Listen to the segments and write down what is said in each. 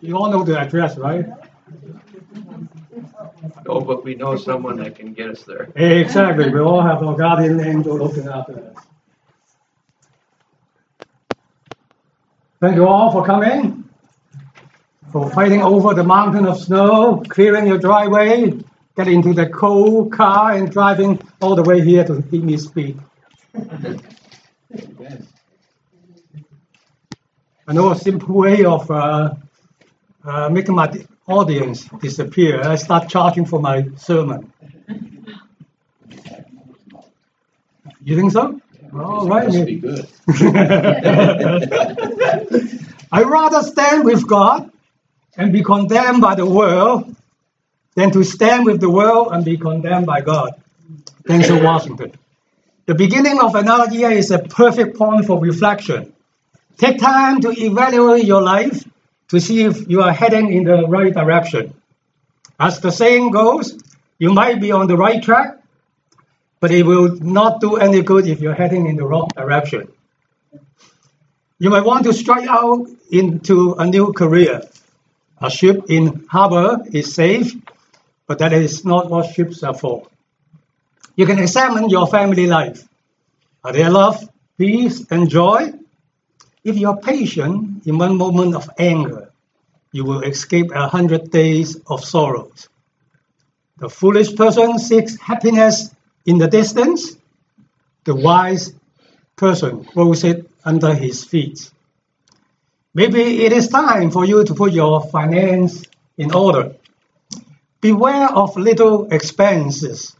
You all know the address, right? Oh, but we know someone that can get us there. Exactly. We all have our guardian angel looking after us. Thank you all for coming, for fighting over the mountain of snow, clearing your driveway, getting into the cold car, and driving all the way here to hear me speak. I know a simple way of uh, uh, making my audience disappear. I start charging for my sermon. You think so? All right. Must be good. I rather stand with God and be condemned by the world than to stand with the world and be condemned by God. Denzel Washington. The beginning of another year is a perfect point for reflection. Take time to evaluate your life to see if you are heading in the right direction. As the saying goes, you might be on the right track, but it will not do any good if you're heading in the wrong direction. You might want to strike out into a new career. A ship in harbor is safe, but that is not what ships are for. You can examine your family life. Are there love, peace, and joy? If you are patient in one moment of anger, you will escape a hundred days of sorrows. The foolish person seeks happiness in the distance. The wise person grows it under his feet. Maybe it is time for you to put your finance in order. Beware of little expenses.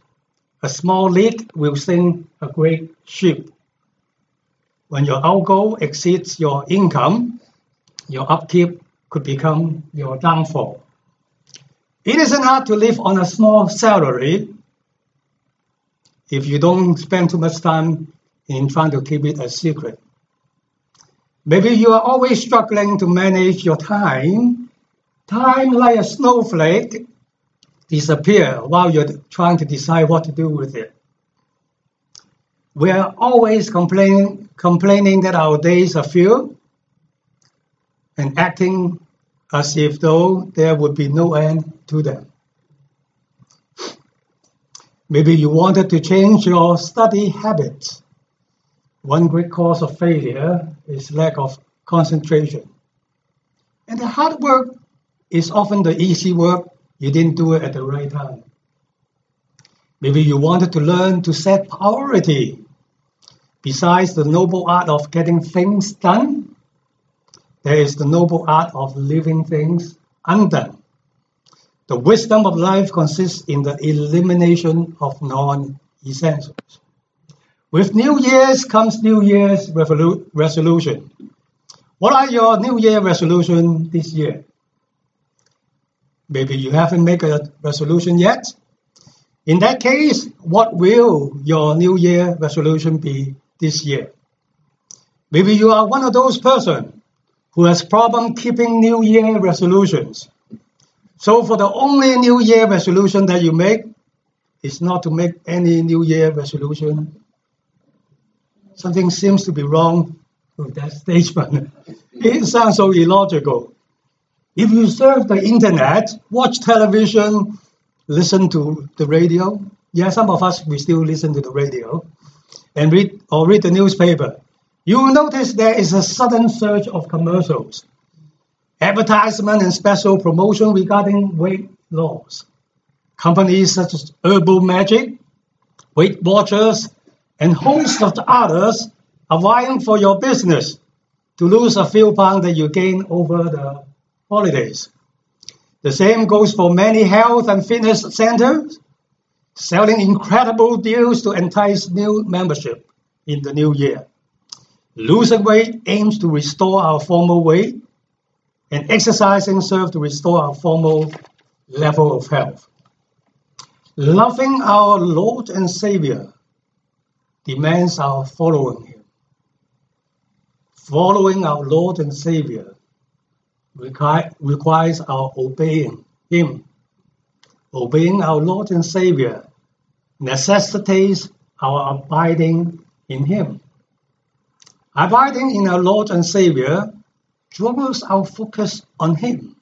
A small leak will sink a great ship. When your outgo exceeds your income, your upkeep could become your downfall. It isn't hard to live on a small salary if you don't spend too much time in trying to keep it a secret. Maybe you are always struggling to manage your time. Time, like a snowflake, disappear while you're trying to decide what to do with it. We are always complaining, complaining that our days are few and acting as if though there would be no end to them. Maybe you wanted to change your study habits. One great cause of failure is lack of concentration. And the hard work is often the easy work. You didn't do it at the right time. Maybe you wanted to learn to set priority. Besides the noble art of getting things done, there is the noble art of leaving things undone. The wisdom of life consists in the elimination of non essentials. With New Year's comes New Year's revolu- resolution. What are your New Year resolution this year? Maybe you haven't made a resolution yet. In that case, what will your New Year resolution be this year? Maybe you are one of those persons who has problem keeping New Year resolutions. So for the only New Year resolution that you make is not to make any New Year resolution. Something seems to be wrong with that statement. It sounds so illogical. If you surf the internet, watch television, listen to the radio, yeah, some of us we still listen to the radio, and read or read the newspaper, you will notice there is a sudden surge of commercials, advertisement and special promotion regarding weight loss. Companies such as Herbal Magic, Weight Watchers, and host of others are vying for your business to lose a few pounds that you gain over the holidays. The same goes for many health and fitness centers, selling incredible deals to entice new membership in the new year. Losing weight aims to restore our former weight, and exercising serves to restore our former level of health. Loving our Lord and Savior demands our following Him. Following our Lord and Savior requires our obeying Him. Obeying our Lord and Savior necessitates our abiding in Him. Abiding in our Lord and Savior draws our focus on Him,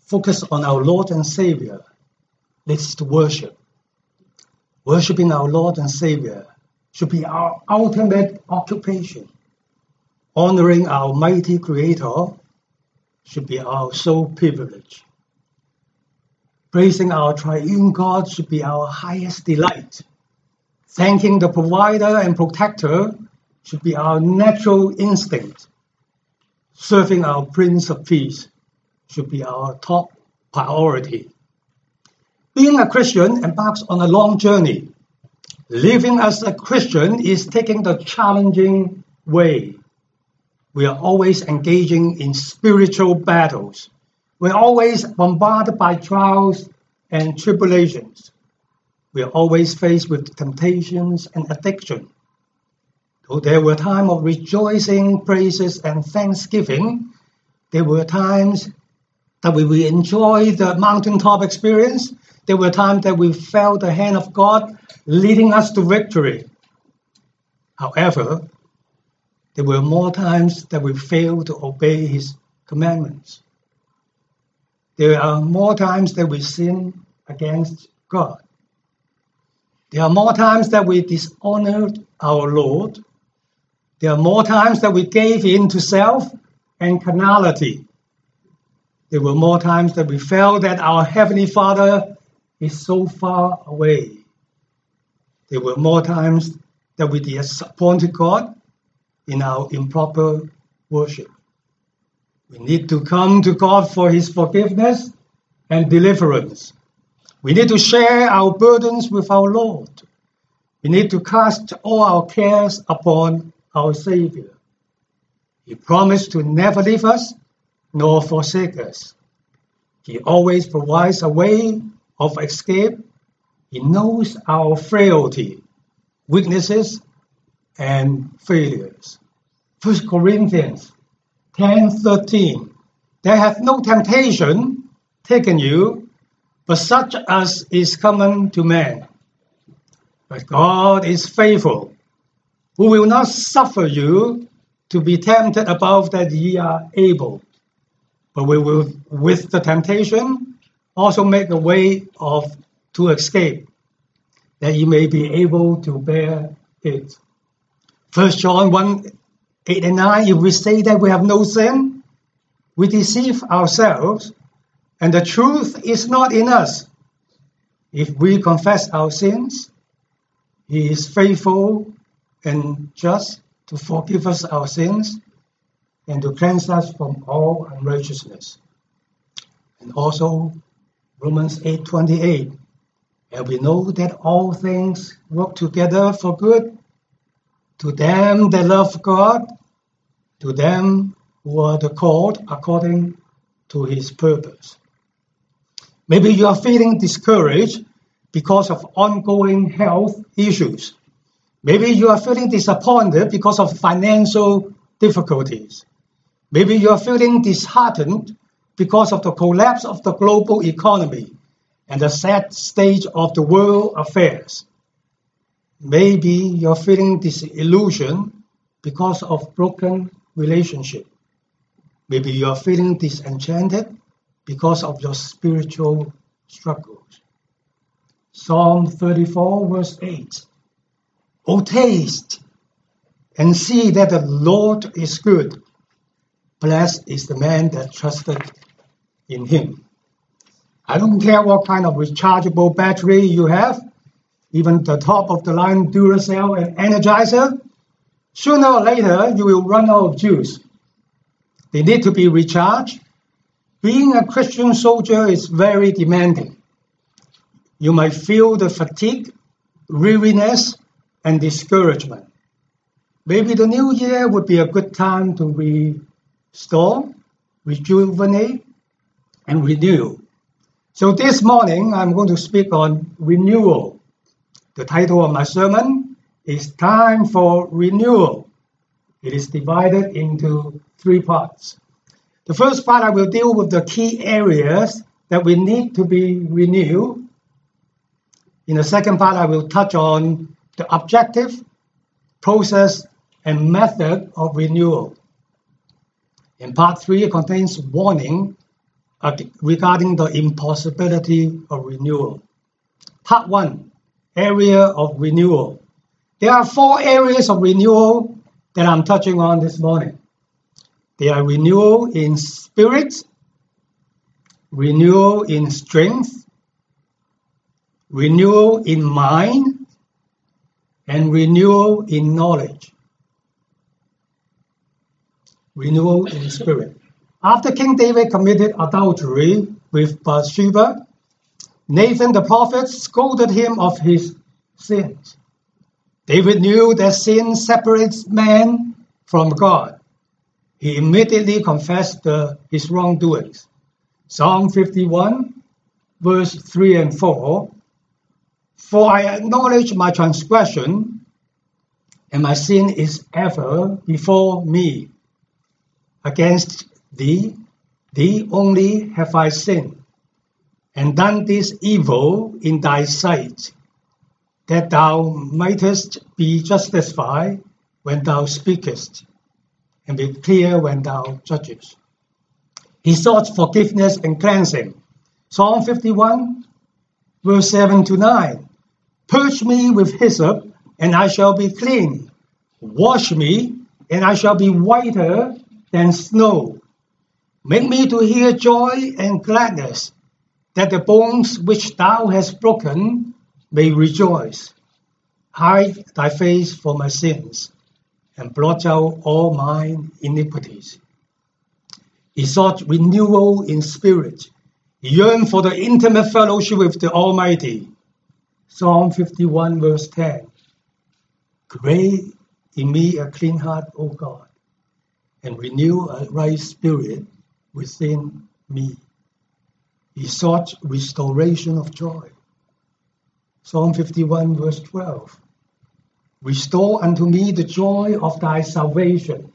focus on our Lord and Savior, leads to worship. Worshipping our Lord and Savior should be our ultimate occupation. Honoring our mighty Creator should be our sole privilege. Praising our triune God should be our highest delight. Thanking the provider and protector should be our natural instinct. Serving our Prince of Peace should be our top priority. Being a Christian embarks on a long journey. Living as a Christian is taking the challenging way. We are always engaging in spiritual battles. We're always bombarded by trials and tribulations. We are always faced with temptations and addiction. Though there were times of rejoicing, praises, and thanksgiving, there were times that we will enjoy the mountaintop experience. There were times that we felt the hand of God leading us to victory. However, there were more times that we failed to obey His commandments. There are more times that we sin against God. There are more times that we dishonored our Lord. There are more times that we gave in to self and carnality. There were more times that we felt that our Heavenly Father is so far away. There were more times that we disappointed God in our improper worship. We need to come to God for His forgiveness and deliverance. We need to share our burdens with our Lord. We need to cast all our cares upon our Savior. He promised to never leave us nor forsake us. He always provides a way of escape. He knows our frailty, weaknesses, and failures. 1 Corinthians 10:13 There hath no temptation taken you, but such as is common to man. But God is faithful, who will not suffer you to be tempted above that ye are able, but we will with the temptation also make a way of to escape, that ye may be able to bear it. First John 1 8 and 9, if we say that we have no sin, we deceive ourselves, and the truth is not in us. If we confess our sins, He is faithful and just to forgive us our sins and to cleanse us from all unrighteousness. And also Romans 8:28, and we know that all things work together for good to them that love God, to them who are the called according to his purpose. Maybe you are feeling discouraged because of ongoing health issues. Maybe you are feeling disappointed because of financial difficulties. Maybe you are feeling disheartened because of the collapse of the global economy and the sad state of the world affairs. Maybe you're feeling disillusioned because of broken relationship. Maybe you're feeling disenchanted because of your spiritual struggles. Psalm 34 verse 8. O taste and see that the Lord is good. Blessed is the man that trusted in him. I don't care what kind of rechargeable battery you have, even the top of the line Duracell and Energizer, sooner or later you will run out of juice. They need to be recharged. Being a Christian soldier is very demanding. You might feel the fatigue, weariness, and discouragement. Maybe the new year would be a good time to restore, rejuvenate, and renew. So this morning I'm going to speak on renewal. The title of my sermon is Time for Renewal. It is divided into three parts. The first part I will deal with the key areas that we need to be renewed. In the second part, I will touch on the objective, process, and method of renewal. And part three contains warning regarding the impossibility of renewal. Part one, area of renewal. There are four areas of renewal that I'm touching on this morning. They are renewal in spirit, renewal in strength, renewal in mind, and renewal in knowledge. Renewal in spirit. After King David committed adultery with Bathsheba, Nathan the prophet scolded him of his sins. David knew that sin separates man from God. He immediately confessed the, his wrongdoings. Psalm 51, verse 3 and 4 For I acknowledge my transgression, and my sin is ever before me. Against thee, thee only have I sinned, and done this evil in thy sight, that thou mightest be justified when thou speakest, and be clear when thou judgest. He sought forgiveness and cleansing. Psalm 51, verse 7 to 9. Purge me with hyssop, and I shall be clean. Wash me, and I shall be whiter than snow. Make me to hear joy and gladness, that the bones which thou hast broken may rejoice. Hide thy face from my sins, and blot out all mine iniquities. He sought renewal in spirit. He yearned for the intimate fellowship with the Almighty. Psalm 51, verse 10. Create in me a clean heart, O God, and renew a right spirit within me. He sought restoration of joy. Psalm 51, verse 12. Restore unto me the joy of thy salvation,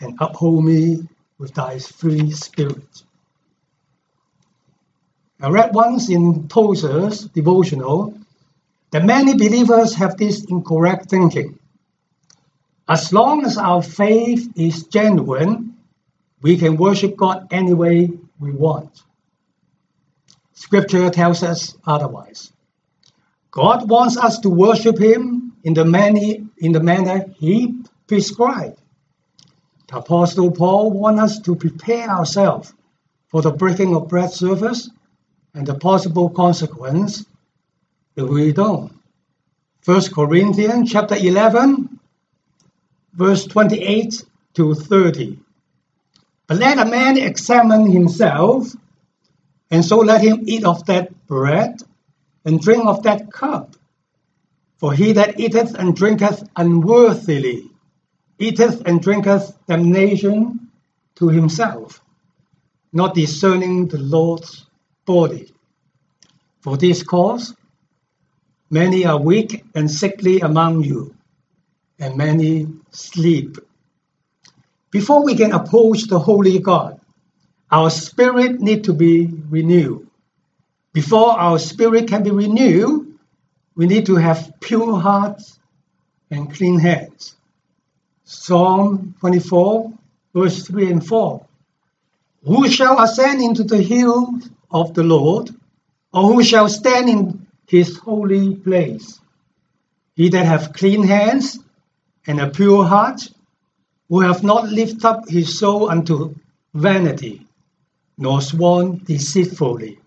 and uphold me with thy free spirit. I read once in Tozer's devotional that many believers have this incorrect thinking. As long as our faith is genuine, we can worship God any way we want. Scripture tells us otherwise. God wants us to worship Him in the, many, in the manner He prescribed. The Apostle Paul wants us to prepare ourselves for the breaking of bread service and the possible consequence if we don't. 1 Corinthians chapter 11, verse 28 to 30. But let a man examine himself, and so let him eat of that bread and drink of that cup. For he that eateth and drinketh unworthily eateth and drinketh damnation to himself, not discerning the Lord's body. For this cause, many are weak and sickly among you, and many sleep. Before we can approach the holy God, our spirit need to be renewed. Before our spirit can be renewed, we need to have pure hearts and clean hands. Psalm 24, verse 3 and 4. Who shall ascend into the hill of the Lord, or who shall stand in his holy place? He that hath clean hands and a pure heart, who hath not lifted up his soul unto vanity, nor sworn deceitfully.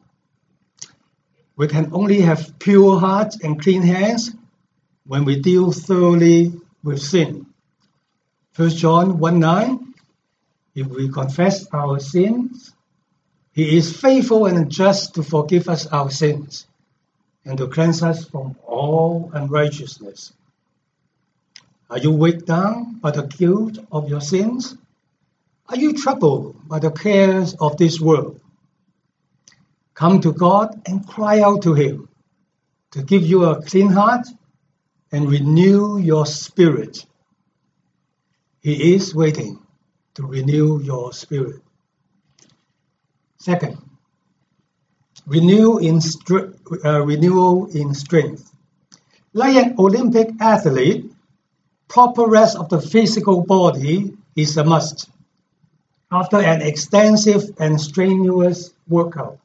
We can only have pure hearts and clean hands when we deal thoroughly with sin. 1 John 1 9, if we confess our sins, he is faithful and just to forgive us our sins and to cleanse us from all unrighteousness. Are you weighed down by the guilt of your sins? Are you troubled by the cares of this world? Come to God and cry out to Him to give you a clean heart and renew your spirit he is waiting to renew your spirit. Second, renew in uh, renewal in strength. Like an Olympic athlete, proper rest of the physical body is a must. After an extensive and strenuous workout.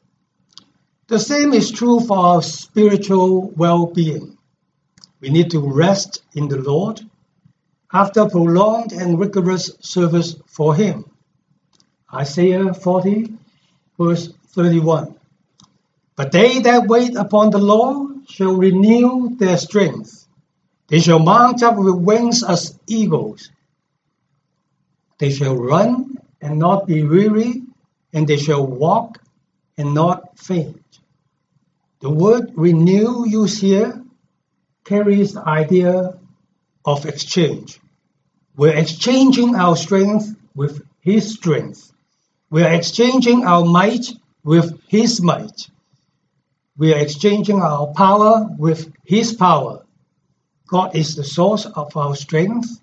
The same is true for our spiritual well being. We need to rest in the Lord after prolonged and rigorous service for Him. Isaiah 40, verse 31. But they that wait upon the Lord shall renew their strength. They shall mount up with wings as eagles. They shall run and not be weary, and they shall walk and not faint. The word renew used here carries the idea of exchange. We're exchanging our strength with His strength. We're exchanging our might with His might. We are exchanging our power with His power. God is the source of our strength,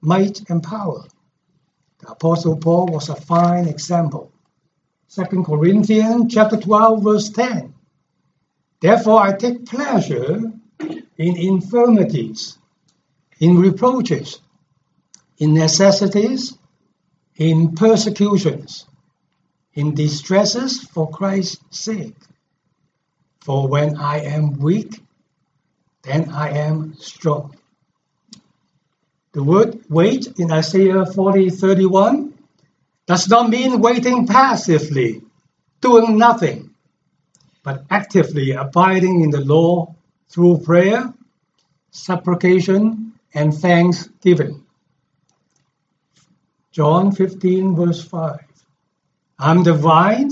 might, and power. Apostle Paul was a fine example. 2 Corinthians chapter 12, verse 10. Therefore I take pleasure in infirmities, in reproaches, in necessities, in persecutions, in distresses for Christ's sake. For when I am weak, then I am strong. The word wait in Isaiah 40 31 does not mean waiting passively, doing nothing, but actively abiding in the law through prayer, supplication, and thanksgiving. John 15, verse 5. I'm the vine,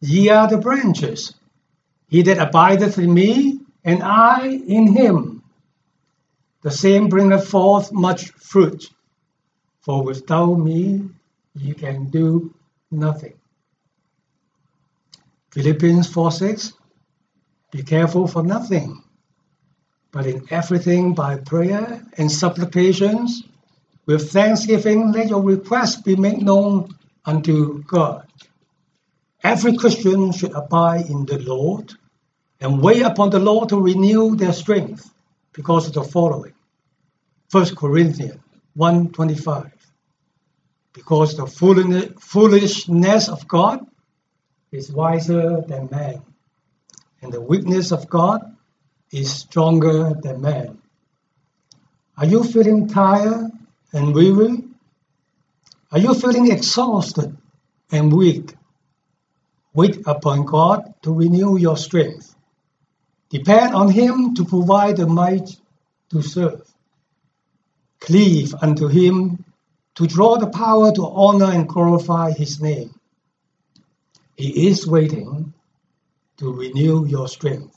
ye are the branches. He that abideth in me, and I in him, the same bringeth forth much fruit. For without me, you can do nothing. Philippians 4 6. Be careful for nothing, but in everything by prayer and supplications, with thanksgiving, let your requests be made known unto God. Every Christian should abide in the Lord and wait upon the Lord to renew their strength because of the following. 1 Corinthians 1.25 Because the foolishness of God is wiser than man, and the weakness of God is stronger than man. Are you feeling tired and weary? Are you feeling exhausted and weak? Wait upon God to renew your strength. Depend on Him to provide the might to serve. Cleave unto Him to draw the power to honor and glorify His name. He is waiting to renew your strength.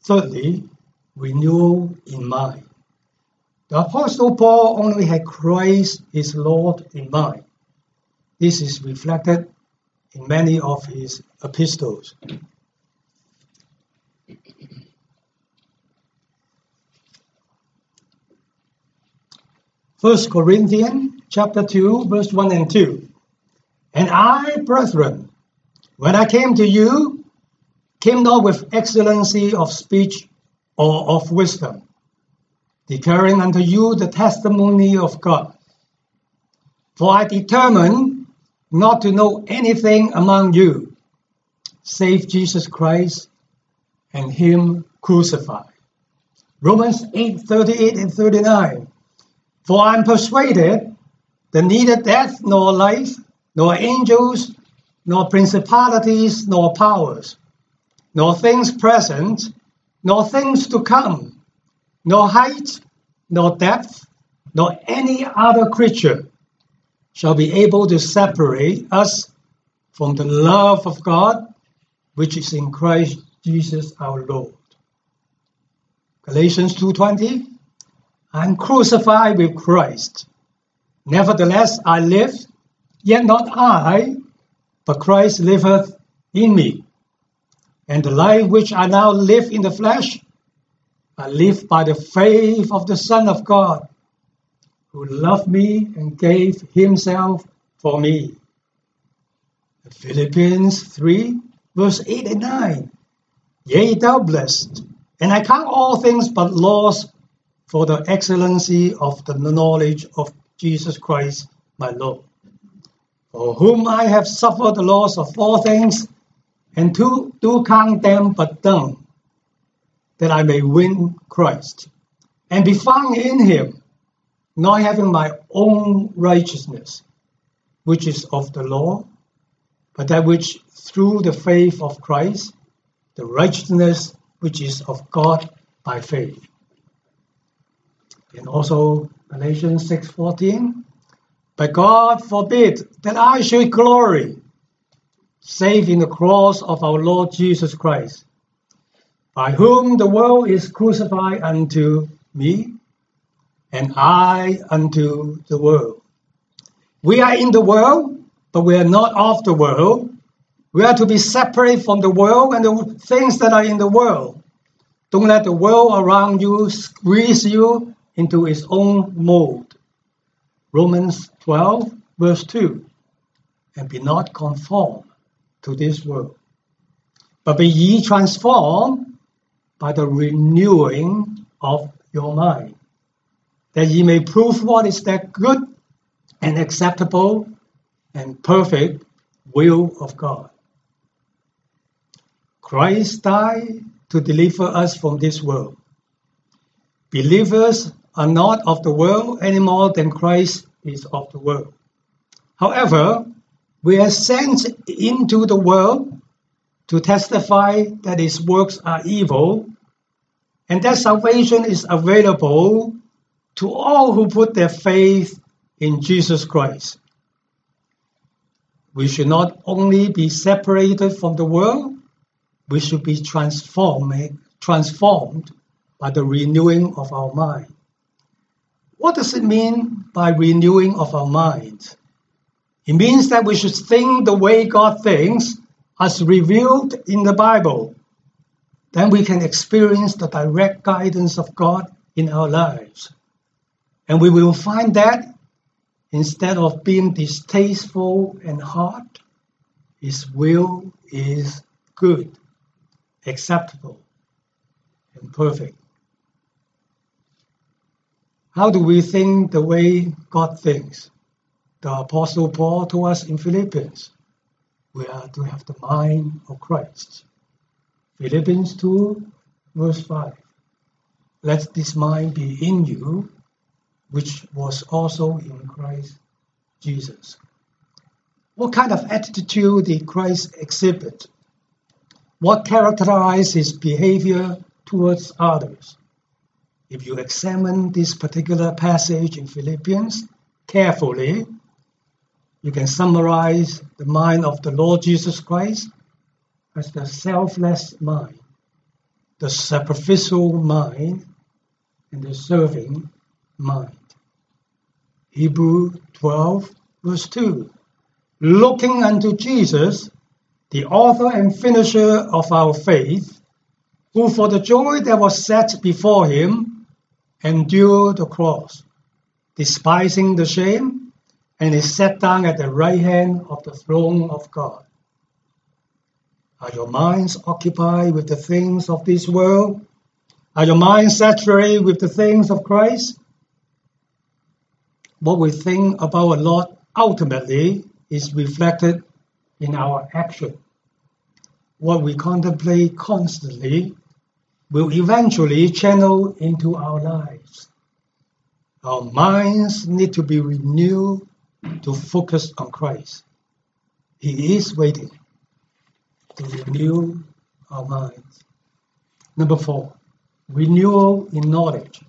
Thirdly, renewal in mind. The Apostle Paul only had Christ his Lord in mind. This is reflected in many of his epistles. First Corinthians chapter 2, verse 1 and 2. And I, brethren, when I came to you, came not with excellency of speech or of wisdom, declaring unto you the testimony of God. For I determined not to know anything among you, save Jesus Christ and Him crucified. Romans 8 38 and 39. For I am persuaded that neither death nor life, nor angels, nor principalities, nor powers, nor things present, nor things to come, nor height, nor depth, nor any other creature shall be able to separate us from the love of God which is in Christ Jesus our Lord. Galatians 2:20 I'm crucified with Christ. Nevertheless I live, yet not I, but Christ liveth in me. And the life which I now live in the flesh, I live by the faith of the Son of God, who loved me and gave himself for me. Philippians 3, verse 8 and 9. Yea, thou blessed, and I count all things but loss for the excellency of the knowledge of Jesus Christ, my Lord. For whom I have suffered the loss of all things, and to do count them but dung, that I may win Christ, and be found in him, not having my own righteousness, which is of the law, but that which through the faith of Christ, the righteousness which is of God by faith. And also Galatians 6:14, but God forbid that I should glory, save in the cross of our Lord Jesus Christ, by whom the world is crucified unto me, and I unto the world. We are in the world, but we are not of the world. We are to be separate from the world and the things that are in the world. Don't let the world around you squeeze you into its own mold. Romans 12, verse 2. And be not conformed to this world, but be ye transformed by the renewing of your mind, that ye may prove what is that good and acceptable and perfect will of God. Christ died to deliver us from this world. Believers are not of the world any more than Christ is of the world. However, we are sent into the world to testify that its works are evil and that salvation is available to all who put their faith in Jesus Christ. We should not only be separated from the world, we should be transformed, transformed by the renewing of our mind. What does it mean by renewing of our minds? It means that we should think the way God thinks as revealed in the Bible. Then we can experience the direct guidance of God in our lives. And we will find that instead of being distasteful and hard, His will is good, acceptable, and perfect. How do we think the way God thinks? The Apostle Paul told us in Philippians, we are to have the mind of Christ. Philippians 2, verse 5. Let this mind be in you, which was also in Christ Jesus. What kind of attitude did Christ exhibit? What characterized his behavior towards others? If you examine this particular passage in Philippians carefully, you can summarize the mind of the Lord Jesus Christ as the selfless mind, the sacrificial mind, and the serving mind. Hebrew 12, verse 2. Looking unto Jesus, the author and finisher of our faith, who for the joy that was set before him endured the cross, despising the shame, and is set down at the right hand of the throne of God. Are your minds occupied with the things of this world? Are your minds saturated with the things of Christ? What we think about a lot ultimately is reflected in our action. What we contemplate constantly will eventually channel into our lives. Our minds need to be renewed to focus on Christ. He is waiting to renew our minds. Number four, renewal in knowledge.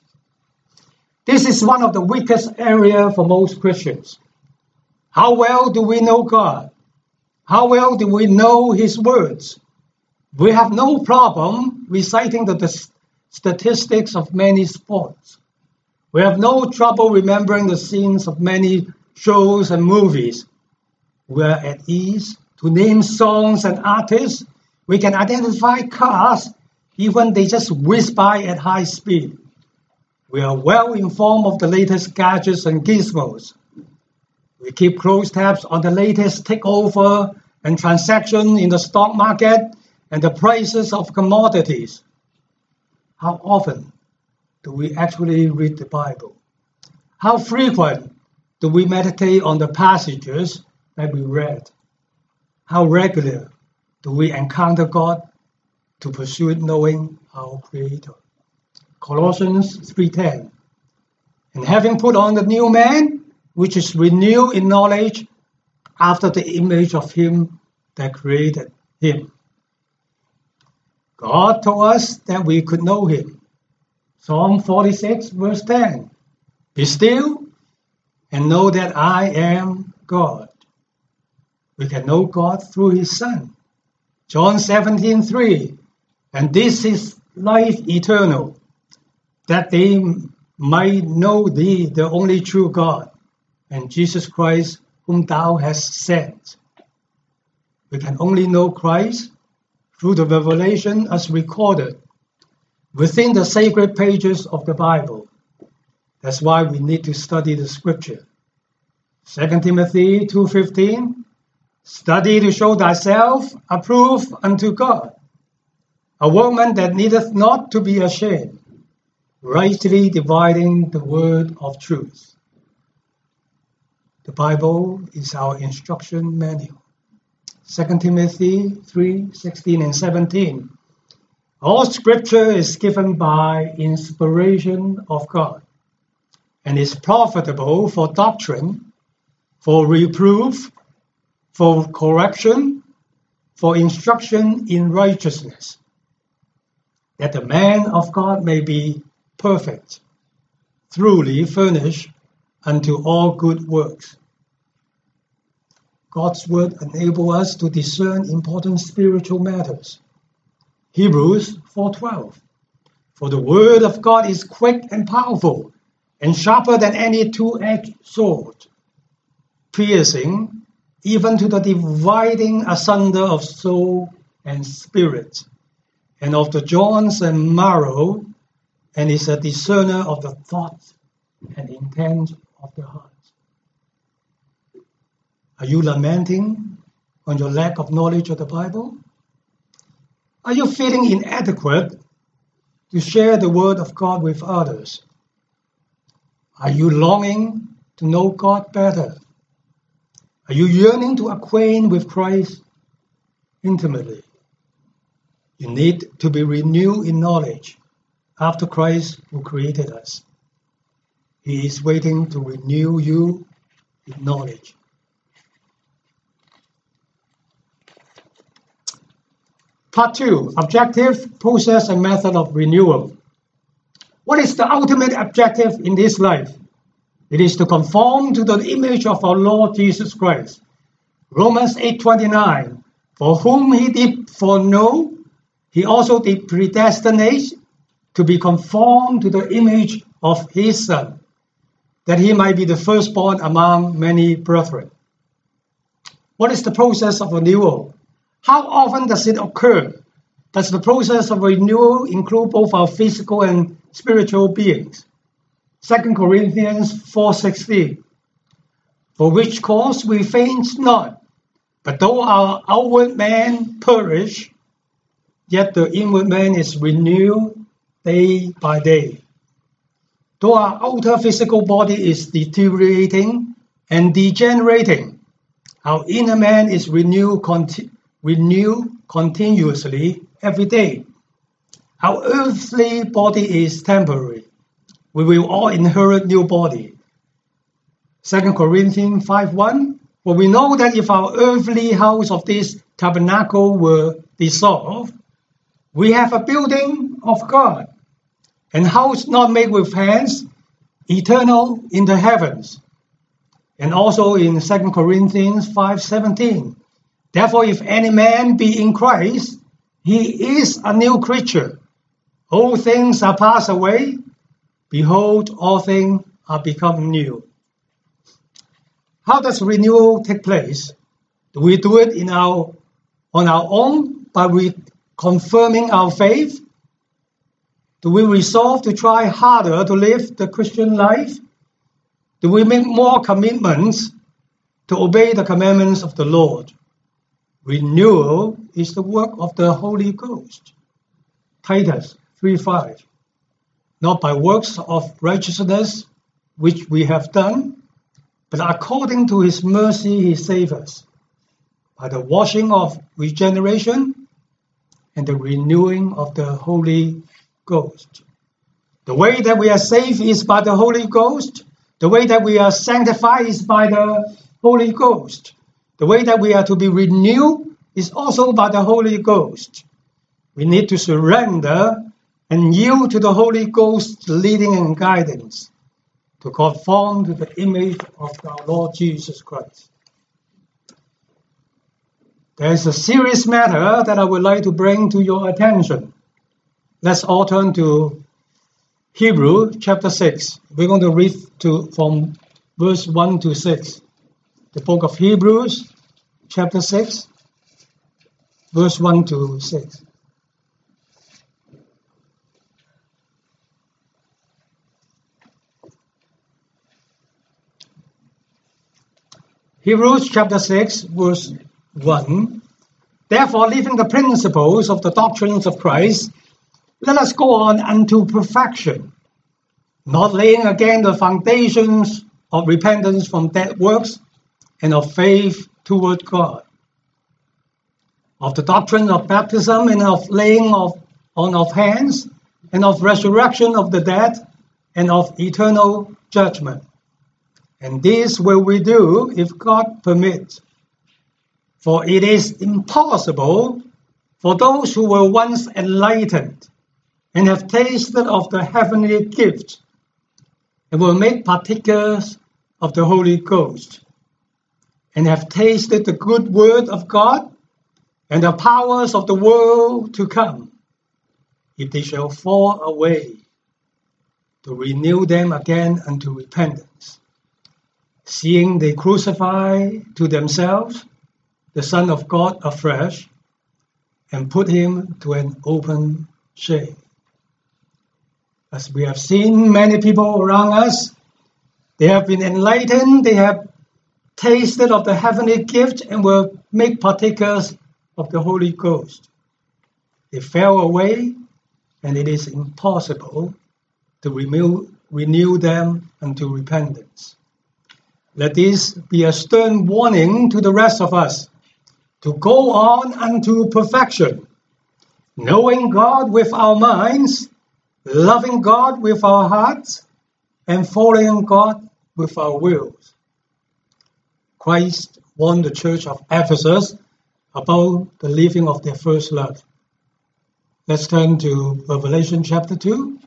This is one of the weakest areas for most Christians. How well do we know God? How well do we know His words? We have no problem reciting the, statistics of many sports. We have no trouble remembering the scenes of many shows and movies. We are at ease to name songs and artists. We can identify cars, even they just whiz by at high speed. We are well informed of the latest gadgets and gizmos. We keep close tabs on the latest takeover and transaction in the stock market and the prices of commodities. How often do we actually read the Bible? How frequent do we meditate on the passages that we read. How regular do we encounter God to pursue knowing our Creator? Colossians 3:10. And having put on the new man, which is renewed in knowledge after the image of him that created him. God told us that we could know him. Psalm 46, verse 10. Be still and know that I am God. We can know God through his Son. John 17, 3. And this is life eternal, that they might know thee, the only true God, and Jesus Christ, whom thou hast sent. We can only know Christ through the revelation as recorded within the sacred pages of the Bible. That's why we need to study the scripture. 2 Timothy 2:15 Study to show thyself approved unto God, a workman that needeth not to be ashamed, rightly dividing the word of truth. The Bible is our instruction manual. 2 Timothy 3 16 and 17. All scripture is given by inspiration of God and is profitable for doctrine, for reproof, for correction, for instruction in righteousness, that the man of God may be perfect, truly furnished unto all good works. God's word enables us to discern important spiritual matters. Hebrews 4:12 For the word of God is quick and powerful and sharper than any two-edged sword, piercing even to the dividing asunder of soul and spirit, and of the joints and marrow, and is a discerner of the thoughts and intent of the heart. Are you lamenting on your lack of knowledge of the Bible? Are you feeling inadequate to share the Word of God with others? Are you longing to know God better? Are you yearning to acquaint with Christ intimately? You need to be renewed in knowledge after Christ who created us. He is waiting to renew you in knowledge. Part two, objective, process, and method of renewal. What is the ultimate objective in this life? It is to conform to the image of our Lord Jesus Christ. Romans 8:29. For whom he did foreknow, he also did predestinate to be conformed to the image of his son, that he might be the firstborn among many brethren. What is the process of renewal? How often does it occur? Does the process of renewal include both our physical and spiritual beings? 2 Corinthians 4:16 For which cause we faint not, but though our outward man perish, yet the inward man is renewed day by day. Though our outer physical body is deteriorating and degenerating, our inner man is renewed conti- renew continuously every day. Our earthly body is temporary. We will all inherit new body. 2 Corinthians 5.1 For we know that if our earthly house of this tabernacle were dissolved, we have a building of God, and house not made with hands, eternal in the heavens. And also in 2 Corinthians 5.17 Therefore, if any man be in Christ, he is a new creature. All things are passed away. Behold, all things are become new. How does renewal take place? Do we do it in our on our own by re- confirming our faith? Do we resolve to try harder to live the Christian life? Do we make more commitments to obey the commandments of the Lord? Renewal is the work of the Holy Ghost. Titus 3:5. Not by works of righteousness which we have done, but according to his mercy he saved us by the washing of regeneration and the renewing of the Holy Ghost. The way that we are saved is by the Holy Ghost. The way that we are sanctified is by the Holy Ghost. The way that we are to be renewed is also by the Holy Ghost. We need to surrender and yield to the Holy Ghost's leading and guidance to conform to the image of our Lord Jesus Christ. There is a serious matter that I would like to bring to your attention. Let's all turn to Hebrew chapter 6. We're going to read to, from verse 1 to 6. The book of Hebrews chapter 6, verse 1 to 6. Hebrews chapter 6, verse 1. Therefore, leaving the principles of the doctrines of Christ, let us go on unto perfection, not laying again the foundations of repentance from dead works and of faith toward God, of the doctrine of baptism and of laying of, on of hands, and of resurrection of the dead, and of eternal judgment. And this will we do if God permits. For it is impossible for those who were once enlightened and have tasted of the heavenly gift and will make partakers of the Holy Ghost and have tasted the good word of God and the powers of the world to come, if they shall fall away, to renew them again unto repentance, seeing they crucify to themselves the Son of God afresh and put him to an open shame. As we have seen many people around us, they have been enlightened, they have tasted of the heavenly gift, and will make partakers of the Holy Ghost. They fell away, and it is impossible to renew, renew them unto repentance. Let this be a stern warning to the rest of us to go on unto perfection, knowing God with our minds, loving God with our hearts, and following God with our wills. Christ warned the church of Ephesus about the living of their first love. Let's turn to Revelation chapter 2.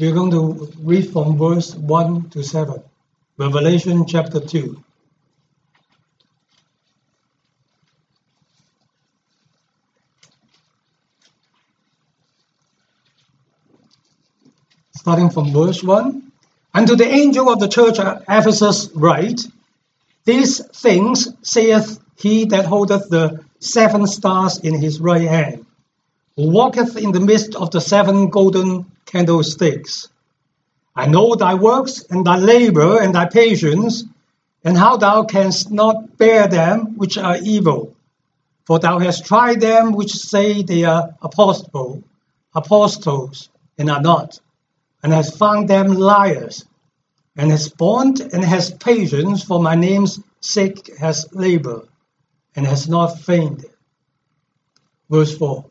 We're going to read from verse 1 to 7. Revelation chapter 2. starting from verse 1. And to the angel of the church at Ephesus write, These things saith he that holdeth the seven stars in his right hand, who walketh in the midst of the seven golden candlesticks. I know thy works, and thy labor, and thy patience, and how thou canst not bear them which are evil. For thou hast tried them which say they are apostle, apostles, and are not and hast found them liars, and has borne and has patience for my name's sake has labored, and has not fainted. Verse 4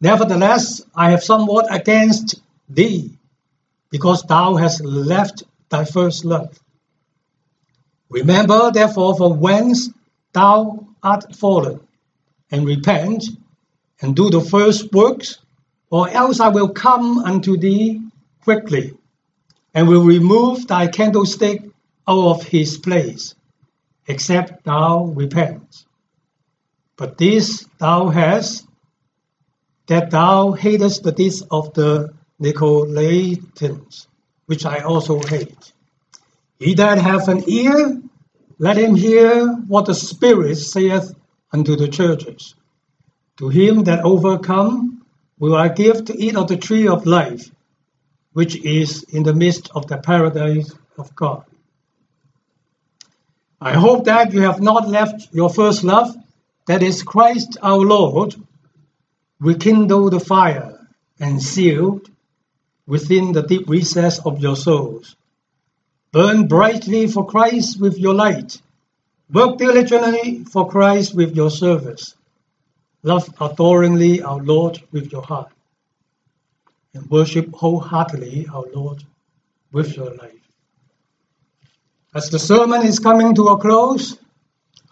Nevertheless, I have somewhat against thee, because thou hast left thy first love. Remember, therefore, from whence thou art fallen, and repent, and do the first works, or else I will come unto thee quickly, and will remove thy candlestick out of his place, except thou repent. But this thou hast, that thou hatest the deeds of the Nicolaitans, which I also hate. He that hath an ear, let him hear what the Spirit saith unto the churches. To him that overcome will I give to eat of the tree of life, which is in the midst of the paradise of God. I hope that you have not left your first love, that is Christ our Lord, Rekindle the fire and sealed within the deep recess of your souls. Burn brightly for Christ with your light. Work diligently for Christ with your service. Love adoringly our Lord with your heart. And worship wholeheartedly our Lord with your life. As the sermon is coming to a close,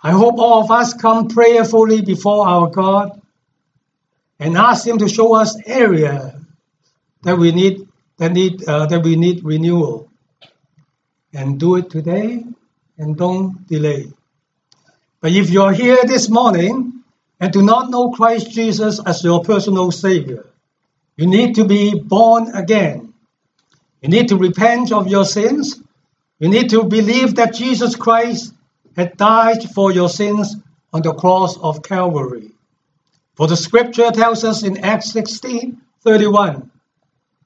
I hope all of us come prayerfully before our God and ask Him to show us area that we need that need uh, that we need renewal, and do it today, and don't delay. But if you are here this morning and do not know Christ Jesus as your personal Savior, you need to be born again. You need to repent of your sins. You need to believe that Jesus Christ had died for your sins on the cross of Calvary. For the scripture tells us in Acts 16 31,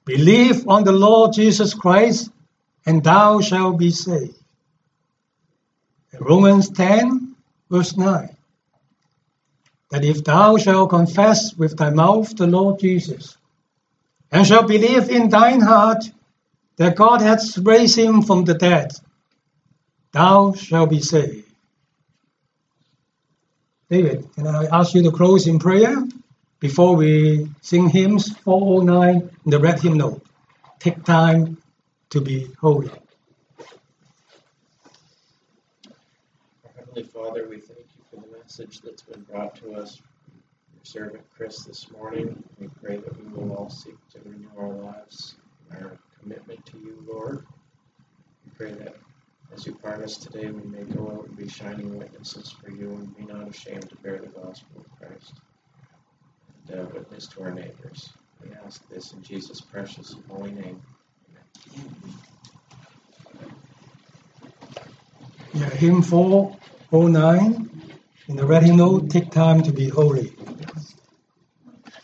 Believe on the Lord Jesus Christ, and thou shalt be saved. In Romans 10, verse 9, that if thou shalt confess with thy mouth the Lord Jesus, and shall believe in thine heart that God hath raised him from the dead, thou shalt be saved. David, can I ask you to close in prayer before we sing hymns 409 in the red hymnal? Take time to be holy. Heavenly Father, we thank you for the message that's been brought to us servant Chris this morning. We pray that we will all seek to renew our lives our commitment to you, Lord. We pray that as you part us today, we may go out and be shining witnesses for you and be not ashamed to bear the gospel of Christ and uh, witness to our neighbors. We ask this in Jesus' precious and holy name. Yeah, hymn 409 in the retinal, take time to be holy.